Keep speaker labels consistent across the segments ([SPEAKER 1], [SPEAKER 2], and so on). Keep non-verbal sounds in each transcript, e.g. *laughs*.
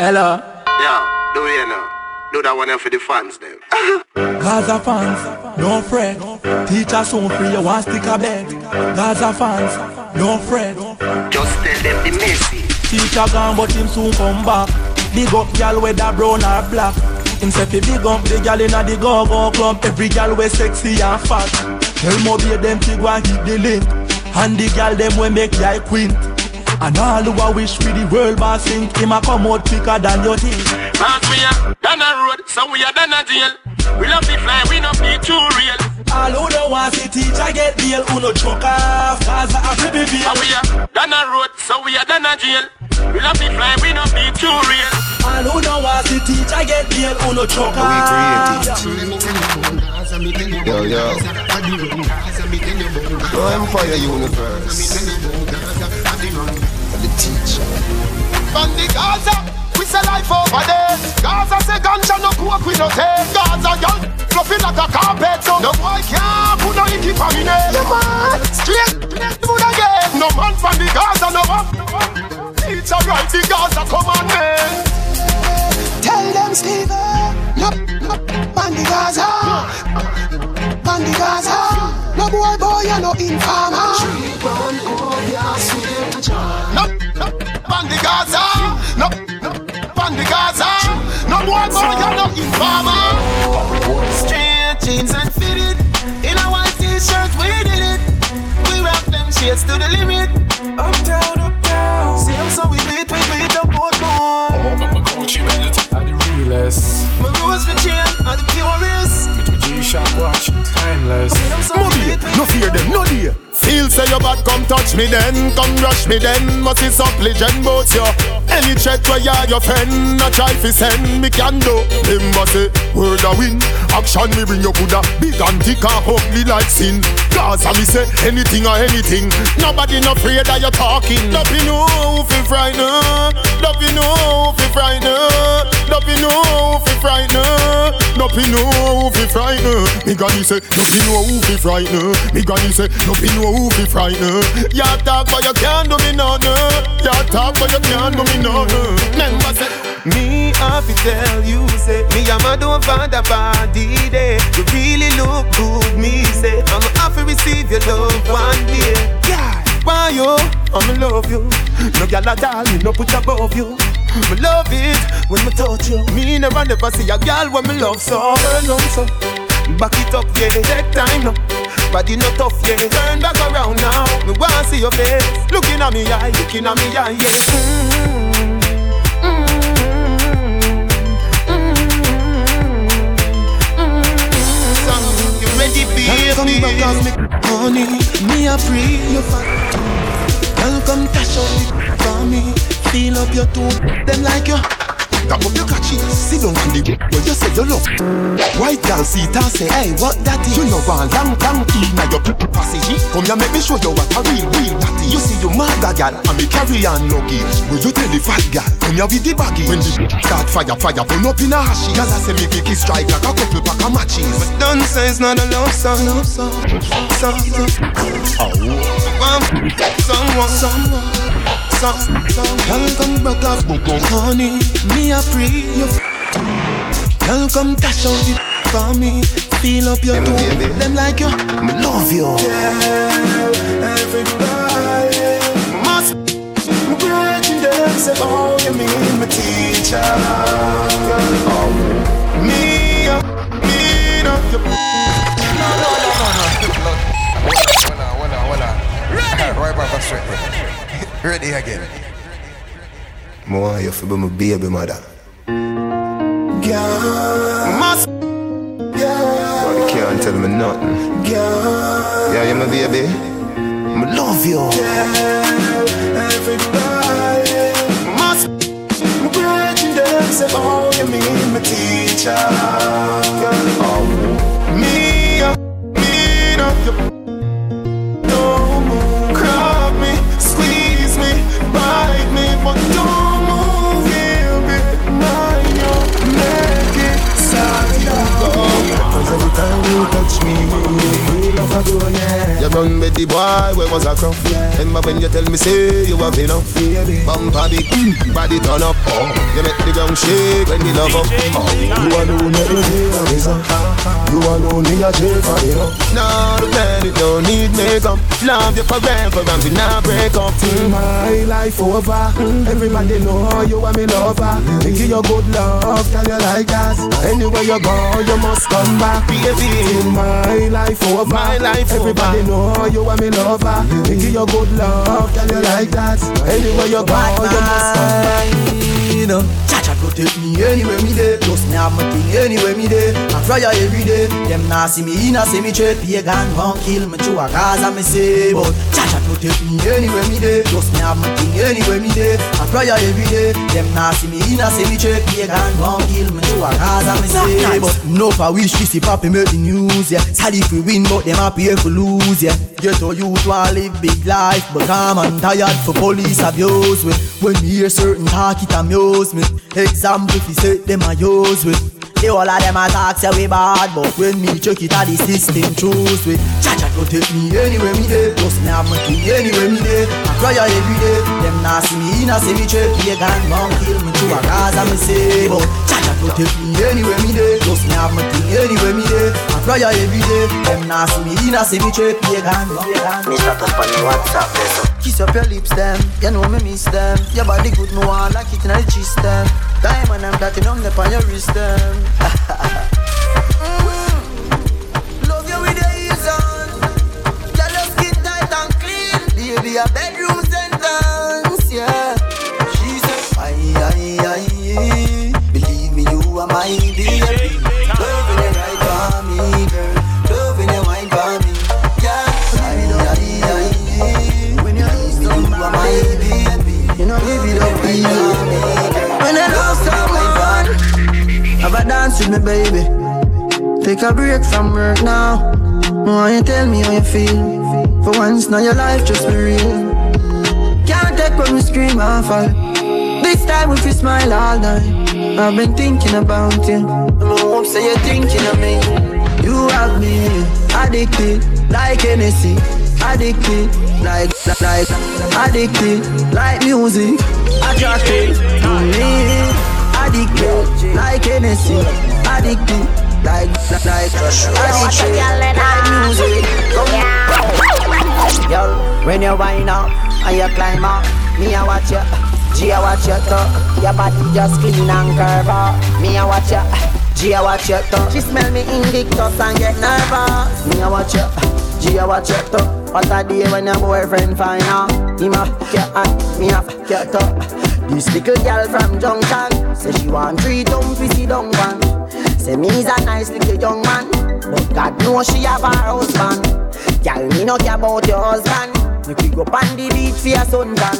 [SPEAKER 1] Hello.
[SPEAKER 2] Yeah, do you know? Do that one for the fans them. *laughs*
[SPEAKER 1] Gaza fans, don't fret. Teacher soon free, you want stick a bed. Gaza fans, don't fret.
[SPEAKER 2] Just tell them the message.
[SPEAKER 1] Teacher gone, but him soon come back. Big up gal whether brown or black. Him say fi big up the gal inna the go-go club. Every gal we sexy and fat. Tell Moby them fi go and hit the link. And the gal them we make ya quint. And all who a wish for the world boss sink Him a come out quicker than your think
[SPEAKER 3] Mark we are down a road, so we are down a jail We love the fly, we not be too real.
[SPEAKER 1] All who don't want see teacher get bail Who no choke off, cause I have to be bail
[SPEAKER 3] And we are down a road, so we are down a jail We love the fly, we not be too real.
[SPEAKER 1] All who don't want see I get bail Who no choke off.
[SPEAKER 4] Yo, yo. Go Empire Universe. The teacher.
[SPEAKER 5] From the Gaza, we say life over there. Gaza say ganja no coke we no take. Gaza young, fluffy like a carpet. So no boy can't put no icky for me name. Yeah man, straight, straight to the game. No man from the Gaza no up. It's alright, the Gaza commandment.
[SPEAKER 6] Tell them Steve, no, no, man the Gaza, man the Gaza. No boy, boy, you no informer.
[SPEAKER 5] No, no, from the Gaza. No, no, from the Gaza. No boy, boy, you no informer.
[SPEAKER 7] Straight jeans and fitted In a white t-shirt, we did it We rock them shades to the limit Uptown, uptown Same so we beat, we beat the boat boy
[SPEAKER 8] I'm a Gucci belt, I'm the realest.
[SPEAKER 7] My rose for chain, are the purest
[SPEAKER 8] With my G-Shock watch, timeless.
[SPEAKER 7] Same so we
[SPEAKER 5] Moby,
[SPEAKER 7] beat, we
[SPEAKER 5] no fear them, no dear. Say you bad, come touch me then, come rush me then. Must see some legend boats you. Any chat where you your friend, a try fi send me can do. Remember say word a win, action me bring you Buddha. Big and thick and ugly like sin. Gaza me say anything or anything. Nobody no afraid that you talking. Love you know fi frighten, love you know fi frighten, love you know fi frighten, love you know fi frighten. Me granny say you know who fi frighten. Me granny say you know who fi frighten. You talk but you can't do me none. You talk but you can't do me none. Remember say.
[SPEAKER 7] Me have to tell you, say Me and my don't find a body day You really look good, me say I'ma have to receive your love one day Yeah, why you? I'ma love you No gal at all, me no put above you Me love it when me touch you Me never never see a gal when me love so Turn on so Back it up, yeah, take time now Body no tough, yeah Turn back around now Me wanna see your face Looking at me eye, looking at me eye, yeah mm You ready,
[SPEAKER 6] Come back on me, honey. Me a free you fat. Feel up your toe, them like you.
[SPEAKER 5] Tap up your catchy, sit down on the where you say you love. White girl see it and say, hey, what that is? You know one long, long in your passage. Come here, make me show you what a real, real natty. You see you mother girl, and me carry on luggage. Will you tell the fat girl, come here with the baggage. When the start fire, fire burn up in a ashy. Girl, I say me kick it strike like a couple pack of matches.
[SPEAKER 7] But Don't say it's not a love song, love song, song, song.
[SPEAKER 5] Oh,
[SPEAKER 7] One, someone, someone, song.
[SPEAKER 6] Girl, come back off, honey. Me a free you. Girl, come dash out it for me. Feel up your toe, them like you.
[SPEAKER 4] Me love you.
[SPEAKER 7] Everybody must be breaking them. Say, oh, you mean my teacher? Me, uh, me, no, you.
[SPEAKER 4] Ready again. More you feel my baby mother.
[SPEAKER 7] Must,
[SPEAKER 4] But you can't tell me nothing. Girl. Yeah, you my baby. Me love you.
[SPEAKER 7] Girl, everybody must be breaking them. Say, oh, you mean my teacher? Me,
[SPEAKER 5] run with the boy, where was I from? remember when you tell me say you have enough Bump on the body turn up. Oh. You make the ground shake when you love up. Oh. You alone every day of this You alone me a shake for you No, the man it don't need makeup Love you forever and we not break up. Till my life over Everybody know you are me lover. Me give you good love, can you like that? Anywhere you go, you must come back. Baby, till my life over My life Everybody know Oh, you are me lover. Give you good love, can you like that? Anywhere you go, you must come back
[SPEAKER 9] Cha-cha protect me anywhere me dey. Plus me have my thing anywhere me dey. I fly every day. Them nah see me in a cemetery Pagan won't kill me through a Gaza me say. But Cha-cha protect me anywhere me dey. Plus me have my thing anywhere me dey. I fly every day. Them nah see me in a cemetery Pagan won't kill me through a Gaza me say. But no for wish Kissy Papi make the news yeah. Sad if we win but them happy if we lose yeah. Get to youth want live big life But I'm tired for police abuse we When me hear certain talk it amuse me Example you say them a use we the all of them a talk say we bad But when me check it out the system choose we Cha-cha protect me anywhere me dey Plus me have my key anywhere me dey I cry every day. Them nah see me in a Pagan won't kill me through a Gaza me say But Cha-cha protect me anywhere me dey. Plus me have my key anywhere me dey. I fly cry every day. Them nah see me in a cemetery Pagan won't
[SPEAKER 10] Me start up on the WhatsApp there so
[SPEAKER 9] Kiss up your lips them, you know me miss them. Your body good, me want like it in the cheese them. Diamond and platinum up on your wrist them. *laughs* Mm. Love you with the ease on. Girl, your skin tight and clean. Baby, a bedroom with me, baby. Take a break from work now. Why you tell me how you feel? For once now your life just be real. Can't take when we scream and fall This time if you smile all night. I've been thinking about you. I hope say you're thinking of me. You have me addicted like Hennessy. Addicted like, like, addicted like music. Attracted to me. Addicted like Hennessy Addicted like, like, like Addicted like music Yo, when you wind up and you climb up Me a watch you G a watch you too Your body just clean and curve up. Me a watch you G a watch you too She smell me invictus and get nervous. Me a watch you G a watch you too What a day when your boyfriend find out Him a get and me a fuck you too This little girl from Junction Say she want three dumb pussy dung one Say me's a nice little young man But God knows she have a husband. Girl, me no care about your husband. Make we go on the beach for your suntan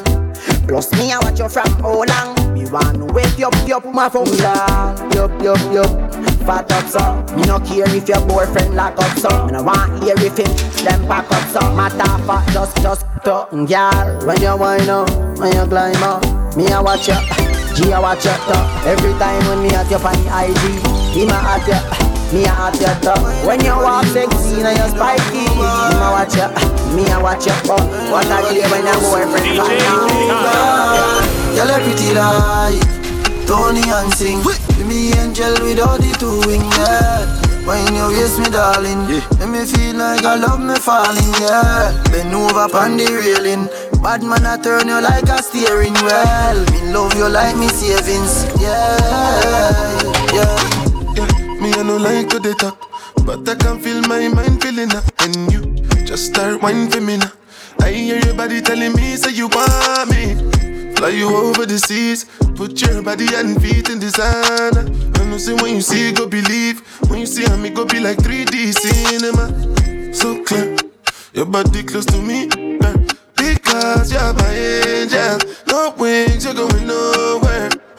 [SPEAKER 9] Plus me I watch you from how long? Me want to wake you up, you up my phone down Yup, yup, yup. Fat up so Me no care if your boyfriend lock up so Me no want hear if him them pack up so Matter fat just, just talk Girl, when you wind up, when you climb up Me I watch you G I watch you Every time when me at you on the IG Him a at you me a at your top When you walk sexy and you spiky Me a watch you, me a watch you But what a day when your boyfriend find out.
[SPEAKER 11] Girl, you pretty like Toni-Ann Singh. Be me angel without the two wing, yeah. When you waist me darling. Make me feel like I love me falling, yeah. Bend over on the railing. Bad man I turn you like a steering wheel. Me love you like me savings, yeah, yeah.
[SPEAKER 5] Me I no like to dey talk, but I can feel my mind feeling up. And you just start whining for me now. I hear your body telling me say you want me. Fly you over the seas, put your body and feet in designer. I know say when you see go believe, when you see me go be like 3D cinema. So clear, your body close to me. Because you're my angel, no wings, you're going nowhere.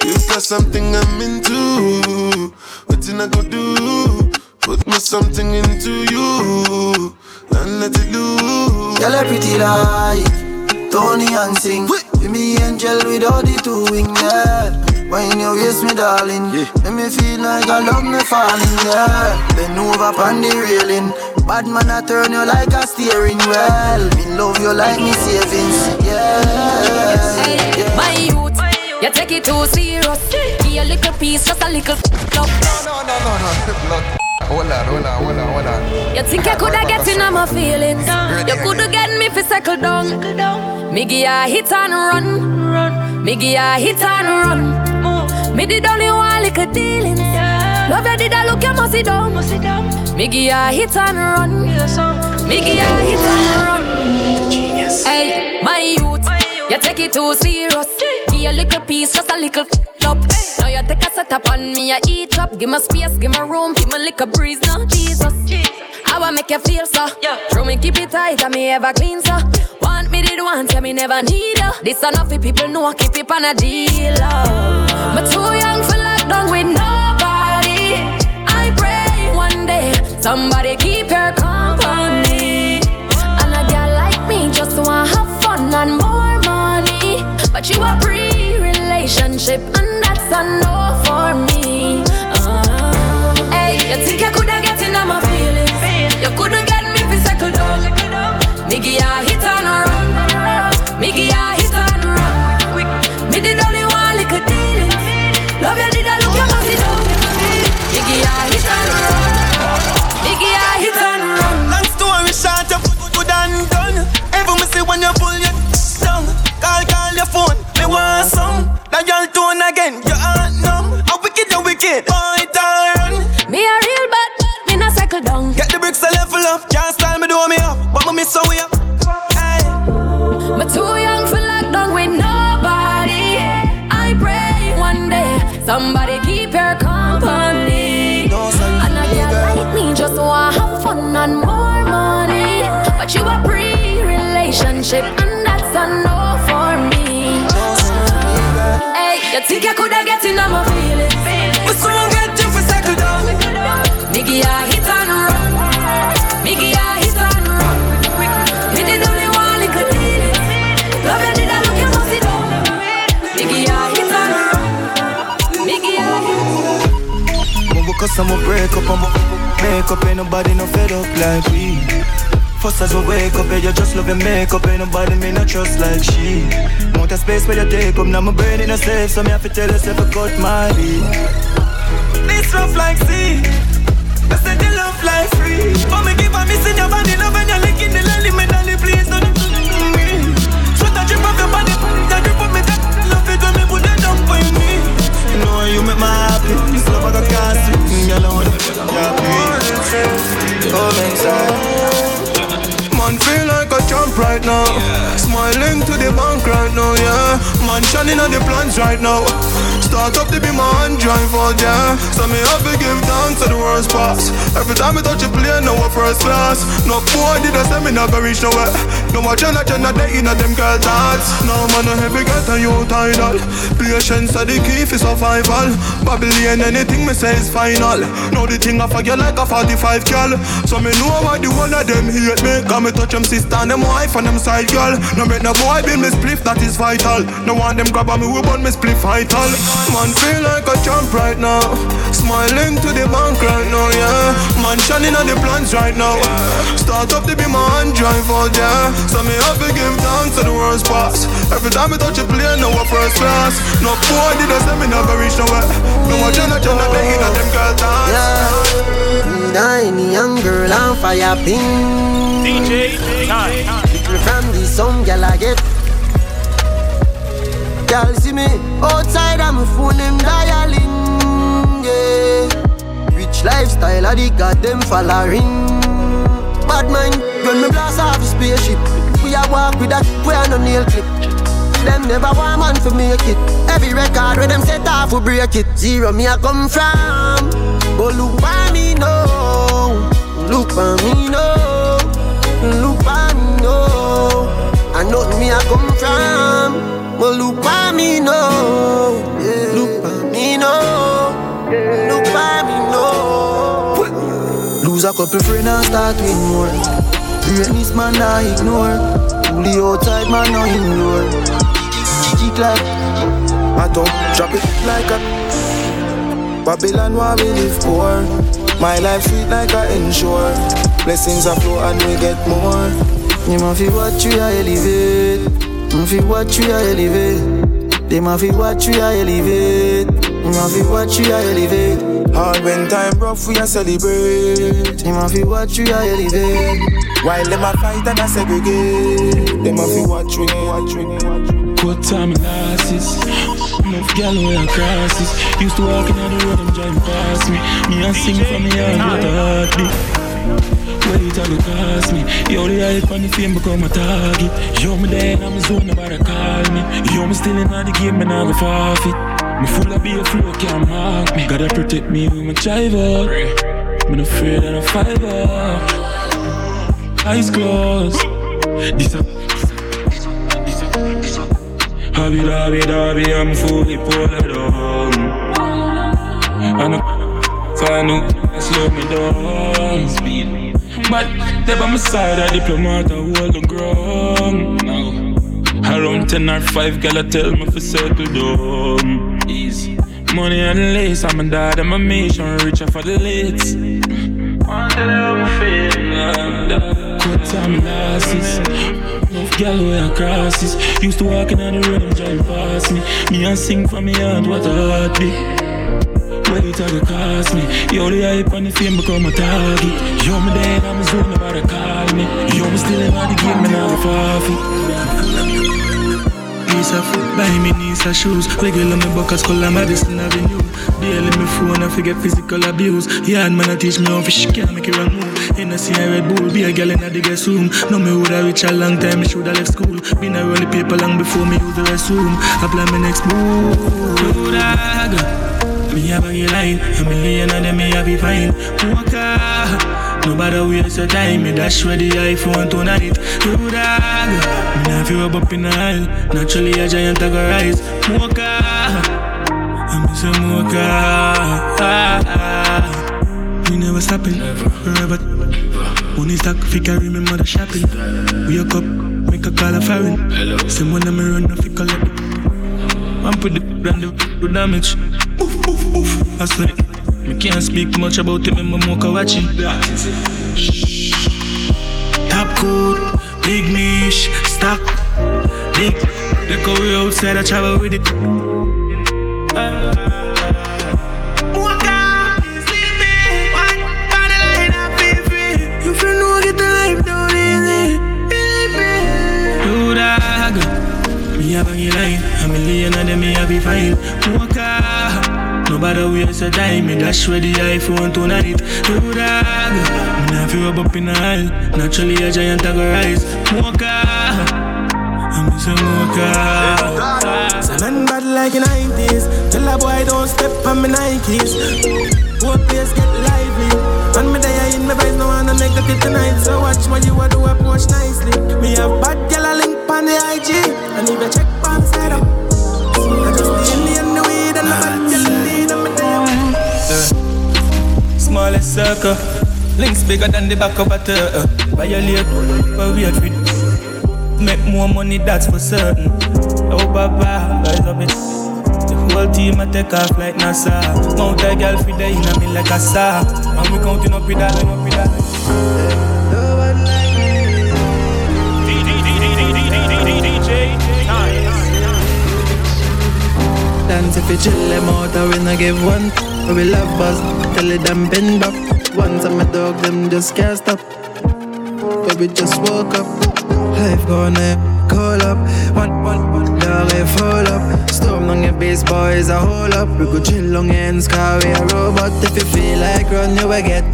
[SPEAKER 5] You got something I'm into. What I go do? Put me something into you and let it loose.
[SPEAKER 11] Girl, you pretty like Toni-Ann Singh. Be me angel without the two wing, yeah. When you waist me, darling, make me feel like I love me falling, yeah. Bend over on the railing, Bad man, I turn you like a steering wheel. Me love you like me savings. Yeah.
[SPEAKER 12] Hey, my youth, you take it too serious. Give a little piece, just a little love.
[SPEAKER 2] No, no, no, no, no. Hold on, hold on, hold on, hold on.
[SPEAKER 12] You think I coulda get in on my feelings? You coulda get me fi settle down. Me give a hit and run. Me give a hit and run. Me did only one little dealings. Love you did I look you must sit down. Me give a hit and run. Me give a hit and run. Hey, my youth, you take it too serious. Give a little piece, just a little up. Now you take a set up on me, I eat up. Give me space, give me room, give me a little breeze now. Jesus, I want make you feel so. Throw me keep it tight, and me ever clean so. Want me did want, tell me never need you. This enough for people know I keep it on a deal. Oh. Me too young for lockdown with nobody. I pray one day somebody keep your company. And a girl like me just want to have fun and more money. But you a pre-relationship and that's a no
[SPEAKER 13] we cuss and break up and we make up, ain't nobody no fed up like we. First as we wake up, yeah, you just love your makeup, ain't nobody me no trust like she. Mount a space where you take up, now my brain in a safe, so me have to tell yourself I got my beat.
[SPEAKER 14] This rough like sea. I said the love like free. But me give a miss in your body, love when you're licking the lolly, me
[SPEAKER 13] happy, I can't.
[SPEAKER 15] Man feel like a champ right now. Smiling to the bank right now, yeah. Man shining on the plans right now. Start up to be my hand drive out, yeah. So me have to give thanks to the worst pass. Every time I touch a plane, now we're first class. No boy did I say me not reach nowhere. No more chana chana day in them girl thoughts. No man no heavy get a you tidal. Patience are the key for survival. Babylon anything me say is final. Now the thing I forget like a 45 girl. So me know why the one of them hate me. Cause me touch them sister and them wife and them side girl. No make no boy be me spliff that is vital. No want them grab on me we burn me spliff vital. Man feel like a champ right now. Smiling to the bank right now, yeah. Man shining on the plans right now. Start up to be my hand drive out, yeah. So me have to give thanks to the worst pass. Every time I touch a plane, now we're first class. No boy did I say me never reach nowhere. No more Jenna Jenna they in a them girl dance.
[SPEAKER 11] Yeah, any young girl on fire pin.
[SPEAKER 16] DJ time.
[SPEAKER 11] Little from the some gal I get. Gal see me outside, I'm phone them dialing. Yeah, rich lifestyle, I the got them following. Bad mind when me blast off the spaceship. We a walk with that, we a no nail clip. Them never want man for make it. Every record where them set off, we break it. Zero me a come from. But look by me now. Look by me now. Look by me now. I know me a come from. But look by me now. Look by me now. Look by me now.
[SPEAKER 13] Lose a couple friends and start with more. Greatness man I ignore. Fully outside man no ignore. Kick like I don't drop it like a Babylon where we live poor. My life sweet like a ensure.
[SPEAKER 17] Blessings are flow and we get more.
[SPEAKER 11] Me ma fi watch you a elevate. Me fi watch you a elevate. They ma fi watch you a elevate. Me ma fi watch you a elevate.
[SPEAKER 17] Hard when time rough, we a celebrate.
[SPEAKER 11] Me ma fi watch you a elevate.
[SPEAKER 17] While them a fight and a segregate, them a fi watch we, watch we, watch we.
[SPEAKER 8] Good time losses. Enough gal way across this. Used to walk in on the road, them driving past me. Me and sing from me heart with a heartbeat. Till it cost me. Yo, the hype and the fame become a target. Yo, me dead, I'm zone, nobody call me. Yo, me still in the game, and I go forfeit. Me full of beer flow, can't mark me. Gotta protect me with my driver. Me not afraid of a fiver. Eyes closed. This a Hobby dobby dobby, I'm fully pulled down. I know find out slow me down. Speed. But they by my side, a diplomat, I hold the ground. Now, around 10 or 5, girl, I tell me for settle down. Easy. Money and lace, I'm a dad, I'm a mission, out for the lids. One tell them I'm feeling. Good time losses. Love gal way across this. Used to walk in on the road, them drive past me. Me and sing for me heart, what a heartbeat. Wait till it cost me. Yo, the hype and the fame become a target. Yo, me dead, I'm a zone, nobody call me. Yo, me still in the game, me not forfeit.
[SPEAKER 17] Piece of food, buy me knees and shoes. Regular me buckets, color Madison Avenue. Daily me phone, I forget physical abuse. Yard man, I teach me how fish can make it run move. Hennessy and Red Bull, be a girl in the guest room. Know me woulda reach a long time, me shoulda left school. Been a roll paper long before me use the restroom. Apply my next move. Dog. Me a line, a million of them me have be fine. Walker. Nobody waste your time, me dash with the iPhone tonight. You dog, me not feel up in the aisle. Naturally a giant I go rise. Mocha, I'm a mocha. We never stopping, forever. Money stack, fi carry me mother shopping. Wake up, make a call a foreign. Same when I'm run, fi collect. I'm put the brand the damage. Oof, oof, oof. I swear. Me can't speak much about it, me mocha watching. Top coat, big niche, stock, big. Look how we outside, I travel with it. You feel no get the life down easy. Believe me. You dog. Me have a line, a million of them me have be fine. Mocha. Nobody waste your time, me dash with the iPhone tonight. You dog. Me not feel up in the aisle. Naturally a giant I go rise. Mocha. I'm a mocha.
[SPEAKER 7] Salon bad like in 90s. Tell a boy don't step on me Nikes. Whole place get lively. And me there in my vibes, no wanna make a kid tonight. So watch what you do approach nicely. Me have bad girl a link on the IG. And if you check on side up. I just the Indian
[SPEAKER 17] circle. Links bigger than the back of a turtle. Violate, but we for it. Make more money, that's for certain. Oh, Baba, rise up it. The whole team I take off like NASA. Mount a girl for the in me like a star. And we counting up with that, up with that.
[SPEAKER 18] Dance if you chill them out, I will not give one. I will love buzz, tell it them bend back. Once I'm a dog, them just can't stop. But we just woke up, life gonna call up. One, one, one, dog, I fall up. Storm on your base, boys, I hold up. We go chill on ends, car, we a robot. If you feel like run, you will get.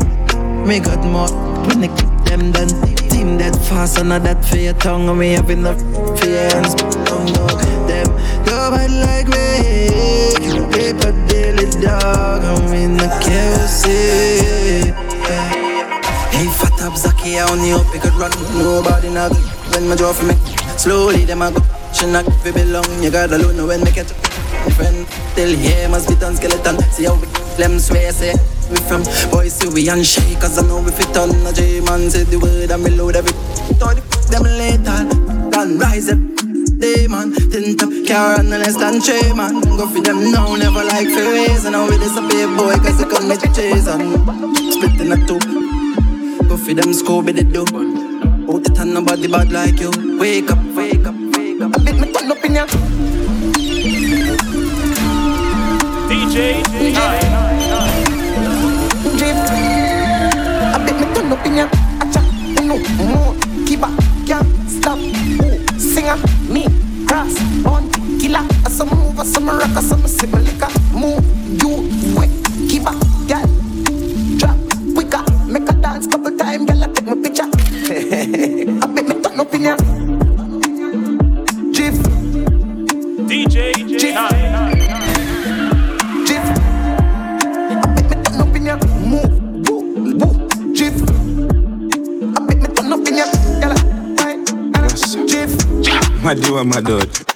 [SPEAKER 18] Me got more when they kick them done. Team that fast, and not that for your tongue. And we have enough for your hands. Don't know them, nobody like me. Paper dog, I'm in the KOC. Hey, fat up Zaki, I only hope you could run. Nobody good when my jaw for me. Slowly, them I go. She not fi belong. You gotta know when me catch up. Friend, till here must be done skeleton. See how we them swear say. We from boys see we and shake Cause I know we fit on a J man say the word and me load every Thought them later Done rise up Demon Tint up car and the less than three man Go for them now never like raise And now we disappear boy cause they come with chase and Split in a two Go for them school, be the do. Out the time, nobody bad like you. Wake up, wake up, wake up. I bet me turn up in ya.
[SPEAKER 19] DJ,
[SPEAKER 11] Drip. I bet me turn up in ya. Acha, no more. Kiba, can't stop. Ooh, singer, me, cross, on, killer. I some move, I some rock, I some sip liquor. Move, you, wet, kiba, girl. Drop, quicker, make a dance couple time, girl. I take my picture. *laughs* I bet me turn up in ya.
[SPEAKER 8] My do my dude.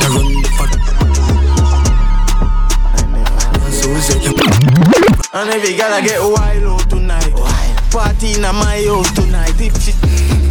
[SPEAKER 20] I'ma your mother run the fuck.
[SPEAKER 21] And every girl I get wild out tonight. Party in my house tonight. If she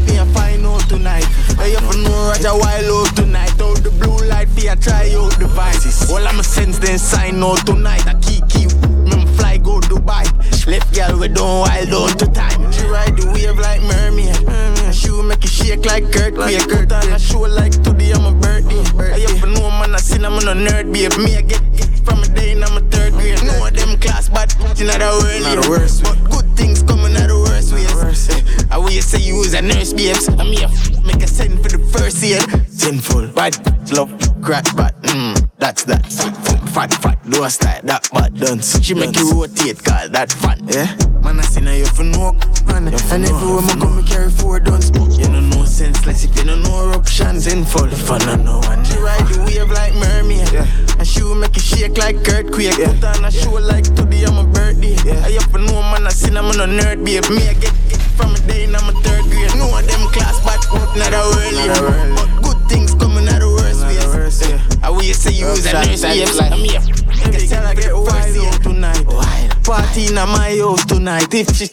[SPEAKER 21] me a find out tonight. I have to know Roger wild out tonight. Out the blue light, be a try out vibe. All I'm a sense then sign out tonight. I keep keep me fly go Dubai. Left girl we don't wild out to time. She ride the wave like mermaid. Mm, she will make it shake like Kurt. Like on a show like today I'm a birthday. I have know man I seen I'm on a nerd babe. Me I get from a day in I'm a third grade. Know them class, but you know the world. Not the worst But good things coming out the worst ways. I will say you was a nurse, babes. I'm here, make a send for the first year. Sinful, bad, love, crack, but mm, that's that. Fat, fat, do a style, that bad dance. She make you rotate, call that fun, yeah. Man, I seen her, you for no, man. And everywhere I go, me carry four guns. You know no sense, less if you don't know eruption. Sinful, the fun, I know one. She ride the wave like mermaid, yeah. And she will make you shake like earthquake. Yeah. Put on a show like today, I'm a birthday. Yeah. I have to know, man, I seen I'm on a nerd, babe. Me, I get it from a day, and I'm a third grade. No of them class, but not a early. But good things ways. I will say you was a nurse, babes. I'm here. Every girl I get wild tonight. Party in my house tonight. If she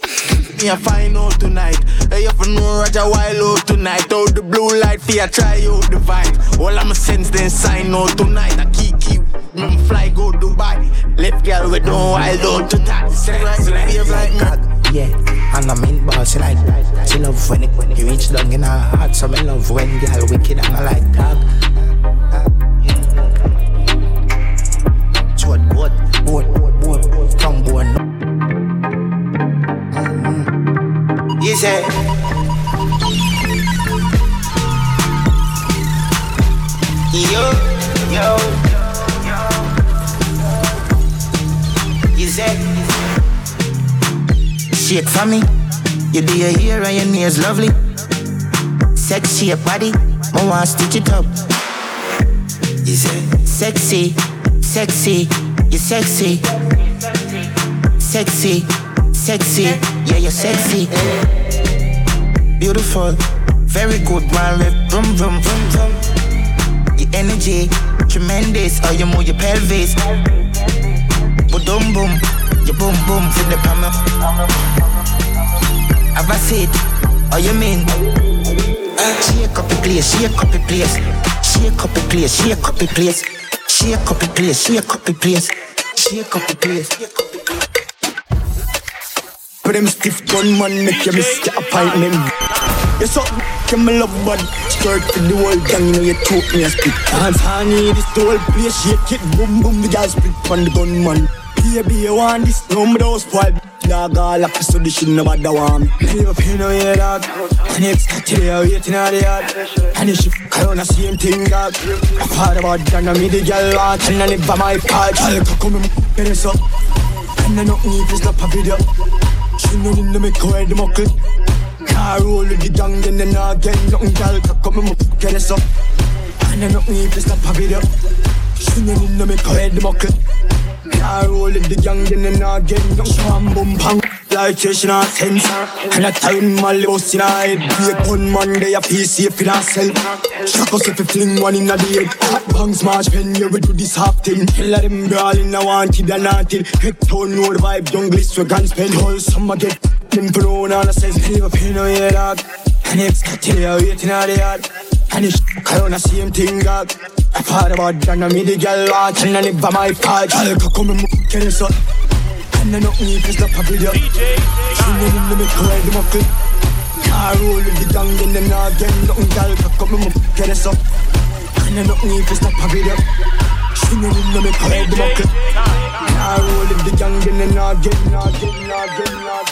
[SPEAKER 21] me a find out tonight. I have to know Roger wild out tonight. Out the blue light, fear try out the vibe. All I'm a sense then sign out tonight. I keep keep. Me fly go Dubai. Left girl we don't wild out to that. Say right, behave like me.
[SPEAKER 22] Yeah, and I'm in boss like She love when it when you reach down in her heart So me love when girl wicked and I like dog boat, boat, tongue boat mm-hmm.
[SPEAKER 21] You say Yo, yo say
[SPEAKER 22] Shake for me You do your hair and your nails lovely. Sexy your body. I want stitch it up
[SPEAKER 21] say
[SPEAKER 22] Sexy, sexy, you sexy. Sexy, sexy, yeah you're sexy. Beautiful, very good. Man Rip, vroom, vroom, vroom, vroom. Your energy, tremendous. Oh you move your pelvis. Boom, boom, your boom, boom. For the palm Have I said, oh you mean? Ah, shake up the place, shake up the place. Shake up the place, shake up the place Shake up the place, shake up the place Shake up the place
[SPEAKER 20] But them stiff gun man make you miss your appointment. You so can me love body skirt for the whole gang, you know you choke me a spit. Hands honey, this the whole place shake it, boom boom the gal split on the gun man. Baby, you want this? number don't spoil. Dog all up so this shit nobody want me. Leave up here no yeah dog. And it's today I waiting on the yard. And you should call on the same thing dog. I thought about that, now me the gal want and I never my part. I'll come and get this up. And I don't need to stop a video. She know in the make her the muckle. Car roll with the gang, then then again nothing gal come and get us up. And I don't need to stop a video. She know in the make her the muckle. Car roll with the gang, then again nothing. Sham boom bang. like cash in her sense. And a time my boss in her head. Be a gun man, they a feel safe in herself. Shock us if you fling one in a head. Hot bangs march pen, yeah, we do this half thing. Hell of them brawling, I want it and not it. Head tone, the vibe, glitz, we guns spend whole summer get. Them thrown on a says, leave a pain on your dog. And it's got to waiting out the yard. And it's of same thing, God. I thought about that, and me the girl watching and never my part. Girl, come and move, get it up. And I don't need to stop a video. Singing in the middle, ride them up. Car roll with the gang, and then again, nothing, girl, come and get it up. And I don't need to stop a video. Singing in the middle, ride them up. Car roll with the gang, and then again, again, again, again.